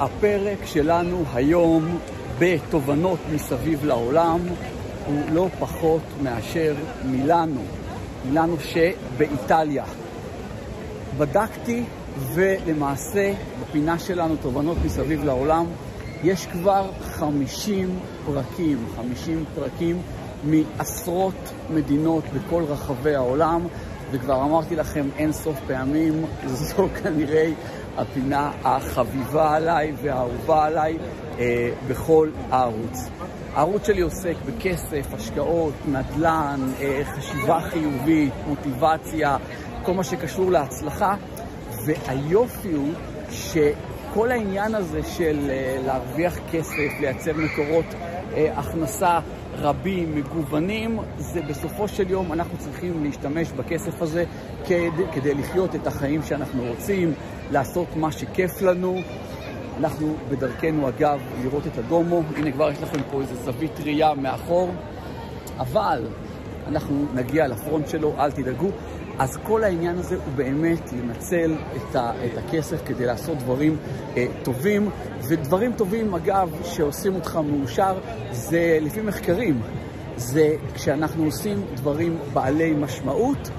הפרק שלנו היום בתובנות מסביב לעולם הוא לא פחות מאשר מילאנו, מילאנו שבאיטליה. בדקתי ולמעשה בפינה שלנו, תובנות מסביב לעולם, יש כבר 50 פרקים, 50 פרקים מעשרות מדינות בכל רחבי העולם, וכבר אמרתי לכם אין סוף פעמים, זו כנראה הפינה החביבה עליי והאהובה עליי אה, בכל הערוץ. הערוץ שלי עוסק בכסף, השקעות, נדל"ן, אה, חשיבה חיובית, מוטיבציה, כל מה שקשור להצלחה, והיופי הוא שכל העניין הזה של אה, להרוויח כסף, לייצר מקורות אה, הכנסה רבים, מגוונים, זה בסופו של יום אנחנו צריכים להשתמש בכסף הזה כדי, כדי לחיות את החיים שאנחנו רוצים, לעשות מה שכיף לנו. אנחנו בדרכנו, אגב, לראות את הדומו. הנה כבר יש לכם פה איזה זווית ראייה מאחור. אבל אנחנו נגיע לפרונט שלו, אל תדאגו. אז כל העניין הזה הוא באמת לנצל את, ה, את הכסף כדי לעשות דברים אה, טובים, ודברים טובים, אגב, שעושים אותך מאושר, זה לפי מחקרים. זה כשאנחנו עושים דברים בעלי משמעות,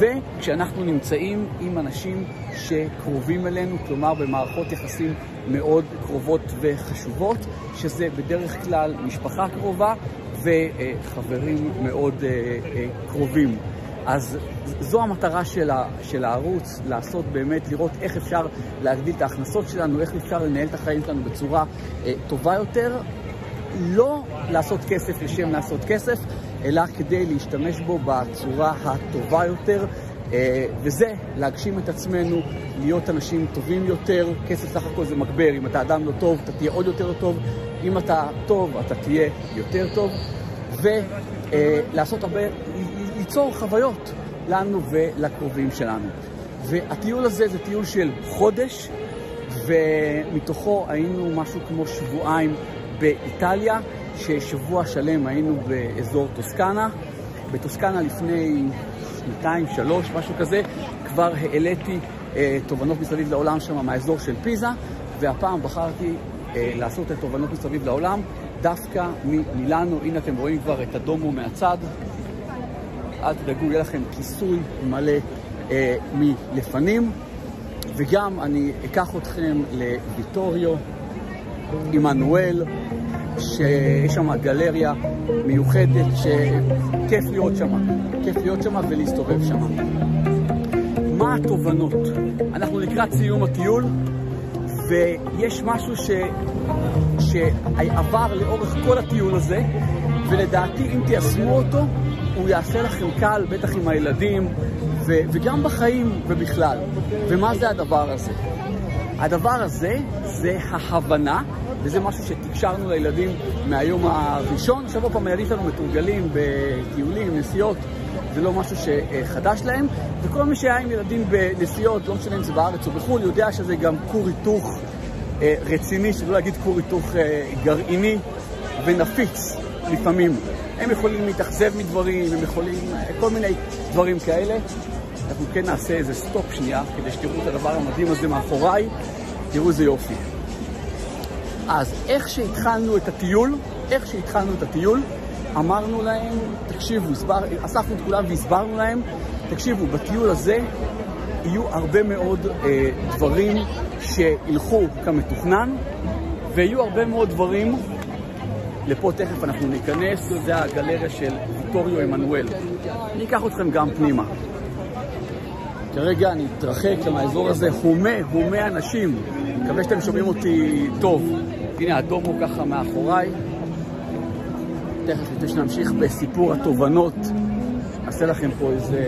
וכשאנחנו נמצאים עם אנשים שקרובים אלינו, כלומר במערכות יחסים מאוד קרובות וחשובות, שזה בדרך כלל משפחה קרובה וחברים מאוד אה, אה, קרובים. אז זו המטרה של, ה, של הערוץ, לעשות באמת, לראות איך אפשר להגדיל את ההכנסות שלנו, איך אפשר לנהל את החיים שלנו בצורה אה, טובה יותר. לא לעשות כסף לשם לעשות כסף, אלא כדי להשתמש בו בצורה הטובה יותר, אה, וזה להגשים את עצמנו, להיות אנשים טובים יותר. כסף סך הכל זה מגבר, אם אתה אדם לא טוב, אתה תהיה עוד יותר טוב, אם אתה טוב, אתה תהיה יותר טוב, ולעשות הרבה, ליצור חוויות לנו ולקרובים שלנו. והטיול הזה זה טיול של חודש, ומתוכו היינו משהו כמו שבועיים באיטליה, ששבוע שלם היינו באזור טוסקנה. בטוסקנה לפני שנתיים, שלוש, משהו כזה, כבר העליתי אה, תובנות מסביב לעולם שם מהאזור של פיזה, והפעם בחרתי אה, לעשות את התובנות מסביב לעולם דווקא ממילאנו. הנה אתם רואים כבר את הדומו מהצד. אל תדאגו, יהיה לכם כיסוי מלא אה, מלפנים. וגם אני אקח אתכם לוויטוריו, עמנואל, שיש שם גלריה מיוחדת שכיף להיות שם, כיף להיות שם ולהסתובב שם. מה התובנות? אנחנו לקראת סיום הטיול, ויש משהו ש... שעבר לאורך כל הטיול הזה, ולדעתי אם תיישמו אותו, הוא יעשה לכם קל, בטח עם הילדים, ו... וגם בחיים ובכלל. ומה זה הדבר הזה? הדבר הזה זה ההבנה, וזה משהו שתקשרנו לילדים מהיום הראשון. עכשיו עוד פעם הילדים שלנו מתורגלים בטיולים, נסיעות, זה לא משהו שחדש להם. וכל מי שהיה עם ילדים בנסיעות, לא משנה אם זה בארץ או בחו"ל, יודע שזה גם כור היתוך אה, רציני, שלא להגיד כור היתוך אה, גרעיני ונפיץ לפעמים. הם יכולים להתאכזב מדברים, הם יכולים, כל מיני דברים כאלה. אנחנו כן נעשה איזה סטופ שנייה, כדי שתראו את הדבר המדהים הזה מאחוריי. תראו איזה יופי. אז איך שהתחלנו את הטיול, איך שהתחלנו את הטיול, אמרנו להם, תקשיבו, הסבר, אספנו את כולם והסברנו להם, תקשיבו, בטיול הזה יהיו הרבה מאוד אה, דברים שילכו כמתוכנן, ויהיו הרבה מאוד דברים, לפה תכף אנחנו ניכנס, זה הגלריה של ויטוריו עמנואל. אני אקח אתכם גם פנימה. כרגע אני אתרחק מהאזור הזה, הומה, הומה אנשים. מקווה שאתם שומעים אותי טוב. הנה האדום הוא ככה מאחוריי. תכף לפני שנמשיך בסיפור התובנות, אעשה לכם פה איזה...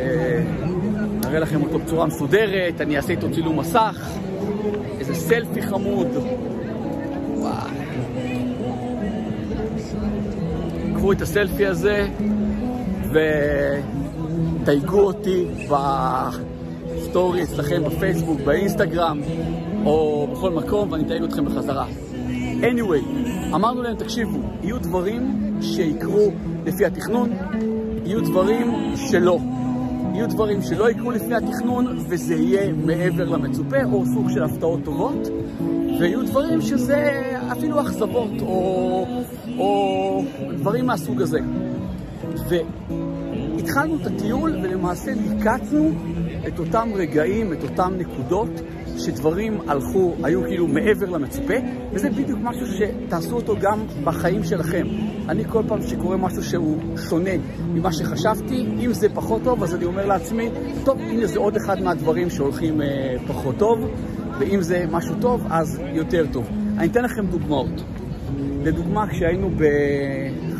אראה לכם אותו בצורה מסודרת, אני אעשה איתו צילום מסך, איזה סלפי חמוד. וואי. קחו את הסלפי הזה ותייגו אותי ב... סטורי אצלכם בפייסבוק, באינסטגרם או בכל מקום ואני אתייג אתכם בחזרה. Anyway, אמרנו להם, תקשיבו, יהיו דברים שיקרו לפי התכנון, יהיו דברים שלא. יהיו דברים שלא יקרו לפני התכנון וזה יהיה מעבר למצופה או סוג של הפתעות טובות ויהיו דברים שזה אפילו אכזבות או, או דברים מהסוג הזה. והתחלנו את הטיול ולמעשה ליקטנו את אותם רגעים, את אותם נקודות שדברים הלכו, היו כאילו מעבר למצופה, וזה בדיוק משהו שתעשו אותו גם בחיים שלכם. אני כל פעם שקורה משהו שהוא שונה ממה שחשבתי, אם זה פחות טוב, אז אני אומר לעצמי, טוב, הנה זה עוד אחד מהדברים שהולכים אה, פחות טוב, ואם זה משהו טוב, אז יותר טוב. אני אתן לכם דוגמאות. לדוגמה, כשהיינו ב...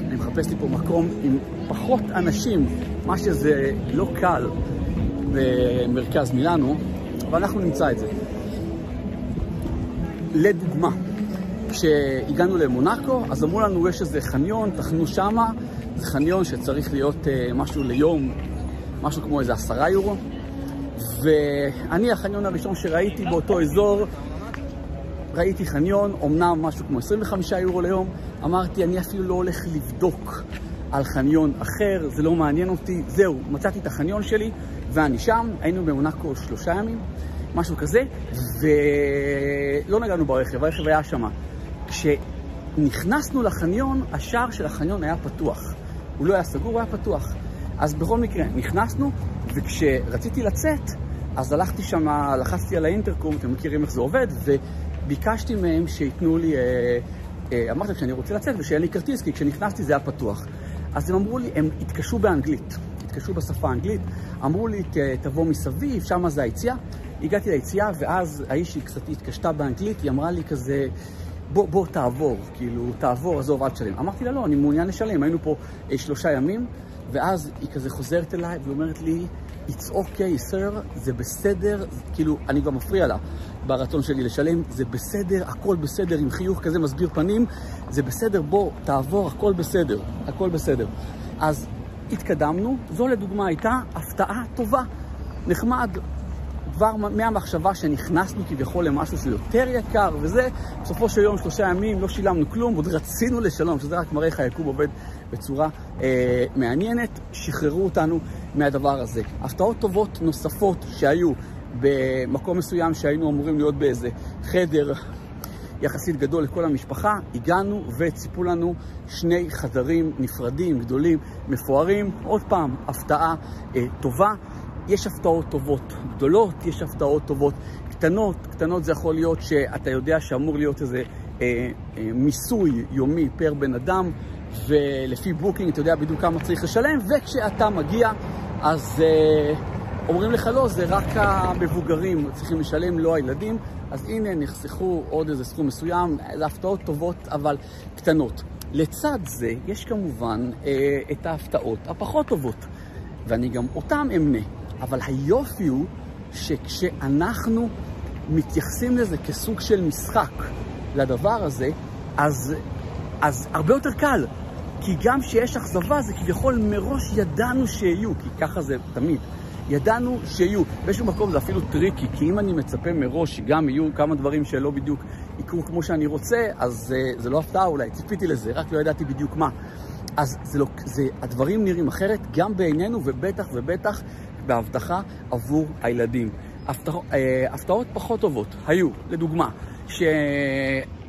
אני מחפש לי פה מקום עם פחות אנשים, מה שזה לא קל במרכז מילאנו, אבל אנחנו נמצא את זה. לדוגמה, כשהגענו למונאקו, אז אמרו לנו, יש איזה חניון, תחנו שמה, זה חניון שצריך להיות uh, משהו ליום, משהו כמו איזה עשרה יורו. ואני, החניון הראשון שראיתי באותו אזור, ראיתי חניון, אמנם משהו כמו 25 יורו ליום, אמרתי, אני אפילו לא הולך לבדוק על חניון אחר, זה לא מעניין אותי, זהו, מצאתי את החניון שלי ואני שם, היינו במונאקו שלושה ימים. משהו כזה, ולא נגענו ברכב, הרכב היה שם. כשנכנסנו לחניון, השער של החניון היה פתוח. הוא לא היה סגור, הוא היה פתוח. אז בכל מקרה, נכנסנו, וכשרציתי לצאת, אז הלכתי שם, לחצתי על האינטרקום, אתם מכירים איך זה עובד, וביקשתי מהם שייתנו לי, אה, אה, אמרתי להם שאני רוצה לצאת ושיהיה לי כרטיס, כי כשנכנסתי זה היה פתוח. אז הם אמרו לי, הם התקשו באנגלית, התקשו בשפה האנגלית, אמרו לי, תבוא מסביב, שם זה היציאה. הגעתי ליציאה, ואז האיש היא קצת התקשתה באנגלית, היא אמרה לי כזה, בוא, בוא תעבור, כאילו, תעבור, עזוב, אל תשלם. אמרתי לה, לא, אני מעוניין לשלם, היינו פה אה, שלושה ימים, ואז היא כזה חוזרת אליי ואומרת לי, It's okay, sir, זה בסדר, כאילו, אני גם מפריע לה ברצון שלי לשלם, זה בסדר, הכל בסדר, עם חיוך כזה מסביר פנים, זה בסדר, בוא, תעבור, הכל בסדר, הכל בסדר. אז התקדמנו, זו לדוגמה הייתה הפתעה טובה, נחמד, כבר מהמחשבה שנכנסנו כביכול למשהו שהוא יותר יקר וזה, בסופו של יום, שלושה ימים, לא שילמנו כלום, עוד רצינו לשלום, שזה רק מראה איך היקום עובד בצורה אה, מעניינת, שחררו אותנו מהדבר הזה. הפתעות טובות נוספות שהיו במקום מסוים שהיינו אמורים להיות באיזה חדר יחסית גדול לכל המשפחה, הגענו וציפו לנו שני חדרים נפרדים, גדולים, מפוארים. עוד פעם, הפתעה אה, טובה. יש הפתעות טובות גדולות, יש הפתעות טובות קטנות. קטנות זה יכול להיות שאתה יודע שאמור להיות איזה אה, אה, מיסוי יומי per בן אדם, ולפי Booking אתה יודע בדיוק כמה צריך לשלם, וכשאתה מגיע אז אה, אומרים לך לא, זה רק המבוגרים צריכים לשלם, לא הילדים. אז הנה, נחסכו עוד איזה סכום מסוים, זה הפתעות טובות אבל קטנות. לצד זה, יש כמובן אה, את ההפתעות הפחות טובות, ואני גם אותם אמנה. אבל היופי הוא שכשאנחנו מתייחסים לזה כסוג של משחק, לדבר הזה, אז, אז הרבה יותר קל. כי גם כשיש אכזבה זה כביכול מראש ידענו שיהיו, כי ככה זה תמיד. ידענו שיהיו. באיזשהו מקום זה אפילו tricky, כי אם אני מצפה מראש שגם יהיו כמה דברים שלא בדיוק יקרו כמו שאני רוצה, אז זה, אה, זה לא הפתעה אולי, ציפיתי לזה, רק לא ידעתי בדיוק מה. אז זה לא, זה, הדברים נראים אחרת גם בעינינו, ובטח ובטח בהבטחה עבור הילדים. אה, הפתעות פחות טובות היו, לדוגמה, ש...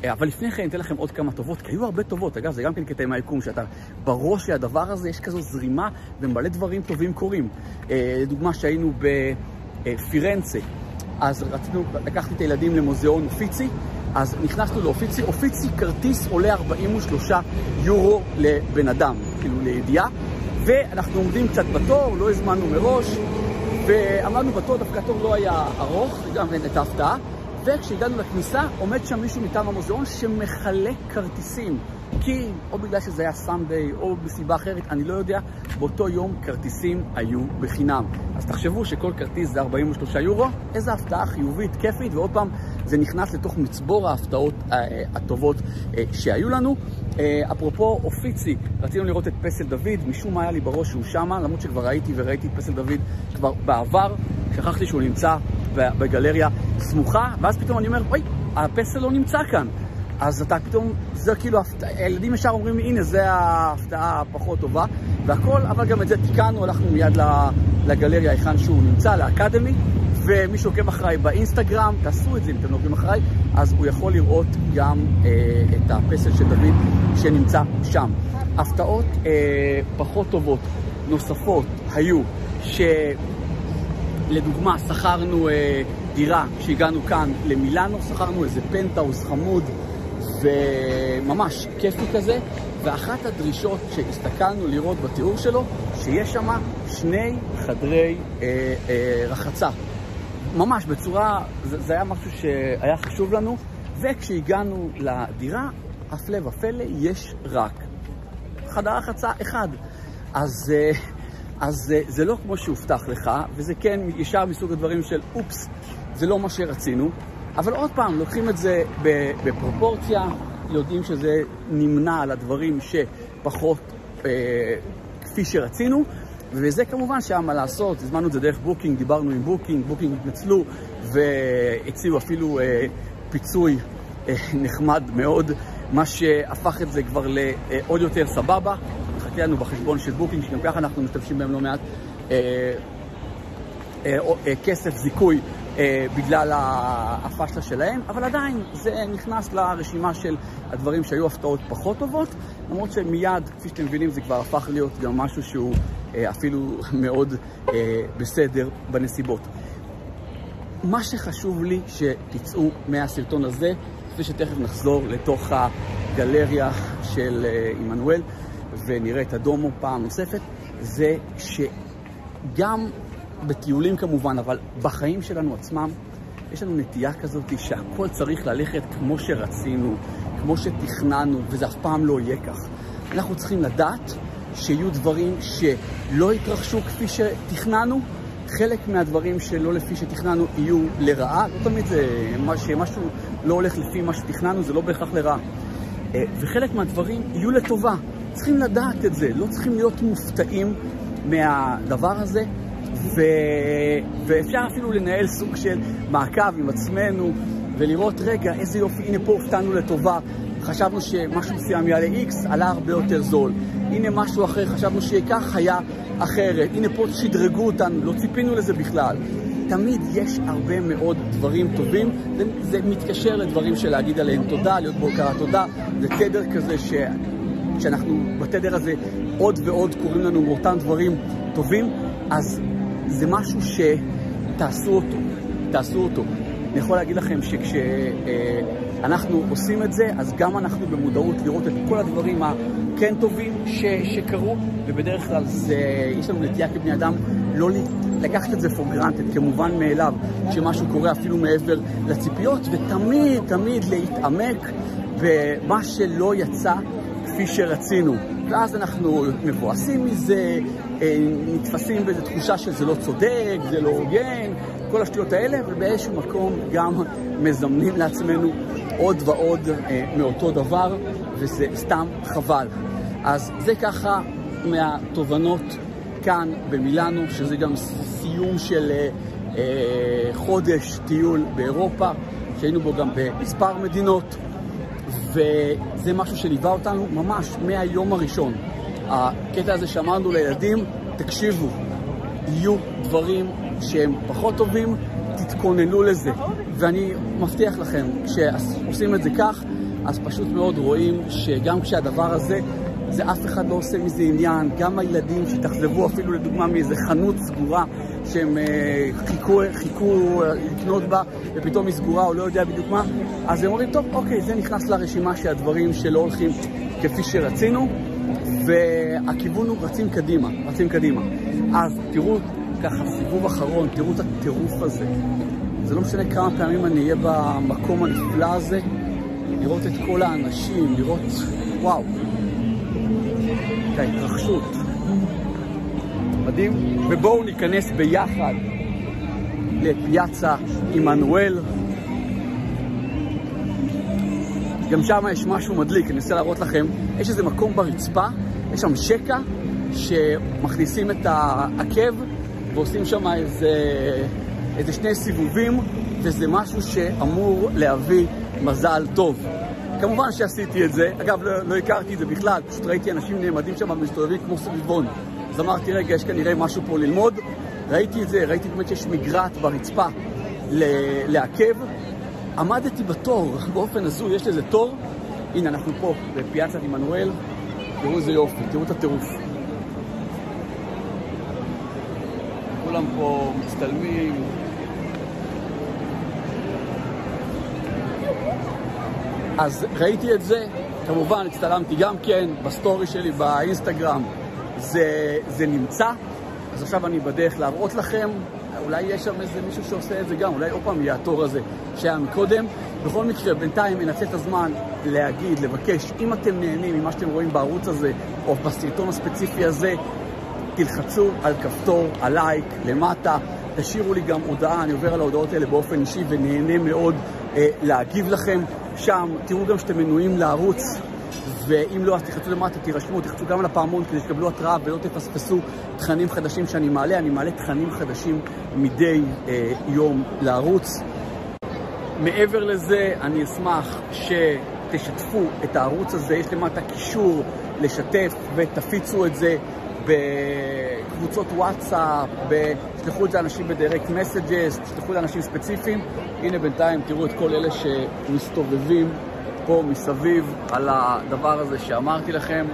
אה, אבל לפני כן אתן לכם עוד כמה טובות, כי היו הרבה טובות. אגב, זה גם כן קטע עם היקום, שאתה בראש של הדבר הזה, יש כזו זרימה ומלא דברים טובים קורים. אה, לדוגמה, שהיינו בפירנצה, אז רצינו, לקחתי את הילדים למוזיאון אופיצי, אז נכנסנו לאופיצי, אופיצי כרטיס עולה 43 יורו לבן אדם, כאילו לידיעה. ואנחנו עומדים קצת בתור, לא הזמנו מראש, ועמדנו בתור, דווקא התור לא היה ארוך, גם את ההפתעה, וכשהגענו לכניסה עומד שם מישהו מטעם המוזיאון שמחלק כרטיסים. כי, או בגלל שזה היה סאנדיי, או בסיבה אחרת, אני לא יודע, באותו יום כרטיסים היו בחינם. אז תחשבו שכל כרטיס זה 43 יורו, איזה הפתעה חיובית, כיפית, ועוד פעם, זה נכנס לתוך מצבור ההפתעות אה, הטובות אה, שהיו לנו. אה, אפרופו אופיצי, רצינו לראות את פסל דוד, משום מה היה לי בראש שהוא שמה, למרות שכבר ראיתי וראיתי את פסל דוד כבר בעבר, שכחתי שהוא נמצא בגלריה סמוכה, ואז פתאום אני אומר, אוי, הפסל לא נמצא כאן. אז אתה פתאום, זה כאילו, הילדים ישר אומרים, הנה, זה ההפתעה הפחות טובה, והכל, אבל גם את זה תיקנו, הלכנו מיד לגלריה היכן שהוא נמצא, לאקדמי, ומי שעוקב אחריי באינסטגרם, תעשו את זה אם אתם לא עוקבים אחריי, אז הוא יכול לראות גם אה, את הפסל של דוד שנמצא שם. הפתעות אה, פחות טובות נוספות היו שלדוגמה שכרנו אה, דירה כשהגענו כאן למילאנו, שכרנו איזה פנטהאוס חמוד וממש כיפי כזה, ואחת הדרישות שהסתכלנו לראות בתיאור שלו, שיש שם שני חדרי אה, אה, רחצה. ממש בצורה, זה, זה היה משהו שהיה חשוב לנו, וכשהגענו לדירה, הפלא ופלא, יש רק חדר רחצה אחד. אז, אה, אז אה, זה לא כמו שהובטח לך, וזה כן ישר מסוג הדברים של אופס, זה לא מה שרצינו, אבל עוד פעם, לוקחים את זה בפרופורציה, יודעים שזה נמנה על הדברים שפחות אה, כפי שרצינו, וזה כמובן שהיה מה לעשות, הזמנו את זה דרך Booking, דיברנו עם Booking, Booking התנצלו והציעו אפילו אה, פיצוי אה, נחמד מאוד, מה שהפך את זה כבר לעוד יותר סבבה. מחכה לנו בחשבון של Booking, שגם ככה אנחנו משתמשים בהם לא מעט, אה, אה, אה, כסף זיכוי אה, בגלל הפשלה שלהם, אבל עדיין זה נכנס לרשימה של הדברים שהיו הפתעות פחות טובות, למרות שמיד, כפי שאתם מבינים, זה כבר הפך להיות גם משהו שהוא אה, אפילו מאוד אה, בסדר בנסיבות. מה שחשוב לי שתצאו מהסרטון הזה, כפי שתכף נחזור לתוך הגלריה של אה, עמנואל ונראה את הדומו פעם נוספת, זה שגם בטיולים כמובן, אבל בחיים שלנו עצמם, יש לנו נטייה כזאת שהכל צריך ללכת כמו שרצינו, כמו שתכננו, וזה אף פעם לא יהיה כך. אנחנו צריכים לדעת שיהיו דברים שלא יתרחשו כפי שתכננו, חלק מהדברים שלא לפי שתכננו יהיו לרעה, לא תמיד זה, שמשהו לא הולך לפי מה שתכננו, זה לא בהכרח לרעה. אה, וחלק מהדברים יהיו לטובה. צריכים לדעת את זה, לא צריכים להיות מופתעים מהדבר הזה, ו... ואפשר אפילו לנהל סוג של מעקב עם עצמנו ולראות, רגע, איזה יופי, הנה פה הופתענו לטובה. חשבנו שמשהו מסוים יעלה X, עלה הרבה יותר זול. הנה משהו אחר, חשבנו שכך היה אחרת. הנה פה שדרגו אותנו, לא ציפינו לזה בכלל. תמיד יש הרבה מאוד דברים טובים, זה, זה מתקשר לדברים של להגיד עליהם תודה, להיות בהוקרת תודה, זה תדר כזה ש, שאנחנו בתדר הזה עוד ועוד קוראים לנו מאותם דברים טובים, אז זה משהו שתעשו אותו, תעשו אותו. אני יכול להגיד לכם שכשאנחנו אה, עושים את זה, אז גם אנחנו במודעות לראות את כל הדברים הכן טובים ש, שקרו, ובדרך כלל זה, יש לנו נטייה כבני אדם לא לקחת את זה for granted, כמובן מאליו, שמשהו קורה אפילו מעבר לציפיות, ותמיד תמיד להתעמק במה שלא יצא כפי שרצינו. ואז אנחנו מבואסים מזה, נתפסים באיזו תחושה שזה לא צודק, זה לא הוגן, כל השטויות האלה, ובאיזשהו מקום גם מזמנים לעצמנו עוד ועוד אה, מאותו דבר, וזה סתם חבל. אז זה ככה מהתובנות כאן במילאנו, שזה גם סיום של אה, אה, חודש טיול באירופה, שהיינו בו גם במספר מדינות. וזה משהו שליווה אותנו ממש מהיום הראשון. הקטע הזה שאמרנו לילדים, תקשיבו, יהיו דברים שהם פחות טובים, תתכוננו לזה. ואני מבטיח לכם, כשעושים את זה כך, אז פשוט מאוד רואים שגם כשהדבר הזה, זה אף אחד לא עושה מזה עניין, גם הילדים שהתאכזבו אפילו לדוגמה מאיזה חנות סגורה שהם אה, חיכו, חיכו אה, לקנות בה ופתאום היא סגורה או לא יודע בדיוק מה, אז הם אומרים, טוב, אוקיי, זה נכנס לרשימה של הדברים שלא הולכים כפי שרצינו, והכיוון הוא רצים קדימה, רצים קדימה. אז תראו ככה, סיבוב אחרון, תראו את הטירוף הזה. זה לא משנה כמה פעמים אני אהיה במקום הנפלא הזה, לראות את כל האנשים, לראות, וואו, את ההתרחשות. מדהים. ובואו ניכנס ביחד לפיאצה עמנואל. גם שם יש משהו מדליק, אני רוצה להראות לכם. יש איזה מקום ברצפה, יש שם שקע, שמכניסים את העקב ועושים שם איזה, איזה שני סיבובים, וזה משהו שאמור להביא מזל טוב. כמובן שעשיתי את זה, אגב לא, לא הכרתי את זה בכלל, פשוט ראיתי אנשים נעמדים שם ומסתובבים כמו סביבון. אז אמרתי, רגע, יש כנראה משהו פה ללמוד, ראיתי את זה, ראיתי באמת שיש מגרעת ברצפה לעכב. עמדתי בתור, באופן הזוי, יש לזה תור. הנה, אנחנו פה בפיאצת עמנואל. תראו איזה יופי, תראו את הטירוף. כולם פה מצטלמים. אז ראיתי את זה, כמובן הצטלמתי גם כן בסטורי שלי באינסטגרם, זה, זה נמצא, אז עכשיו אני בדרך להראות לכם, אולי יש שם איזה מישהו שעושה את זה גם, אולי עוד פעם יהיה התור הזה שהיה מקודם. בכל מקרה, בינתיים אנצל את הזמן להגיד, לבקש, אם אתם נהנים ממה שאתם רואים בערוץ הזה, או בסרטון הספציפי הזה, תלחצו על כפתור הלייק למטה, תשאירו לי גם הודעה, אני עובר על ההודעות האלה באופן אישי ונהנה מאוד אה, להגיב לכם שם. תראו גם שאתם מנויים לערוץ, ואם לא, אז תלחצו למטה, תירשמו, תלחצו גם על הפעמון כדי שתקבלו התראה ולא תפספסו תכנים חדשים שאני מעלה. אני מעלה תכנים חדשים מדי אה, יום לערוץ. מעבר לזה, אני אשמח שתשתפו את הערוץ הזה, יש למטה קישור לשתף ותפיצו את זה בקבוצות וואטסאפ, תשלחו את זה לאנשים בדירקט מסג'ס, תשלחו לאנשים ספציפיים. הנה בינתיים תראו את כל אלה שמסתובבים פה מסביב על הדבר הזה שאמרתי לכם.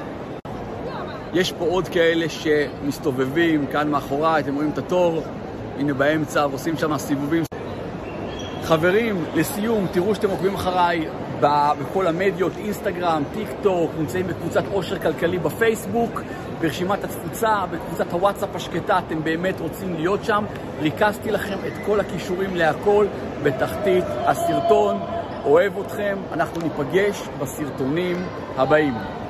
יש פה עוד כאלה שמסתובבים כאן מאחוריי, אתם רואים את התור, הנה באמצע, ועושים שם סיבובים. חברים, לסיום, תראו שאתם עוקבים אחריי בכל המדיות, אינסטגרם, טיק טוק, נמצאים בקבוצת עושר כלכלי בפייסבוק, ברשימת התפוצה, בקבוצת הוואטסאפ השקטה, אתם באמת רוצים להיות שם. ריכזתי לכם את כל הכישורים להכל בתחתית הסרטון. אוהב אתכם, אנחנו ניפגש בסרטונים הבאים.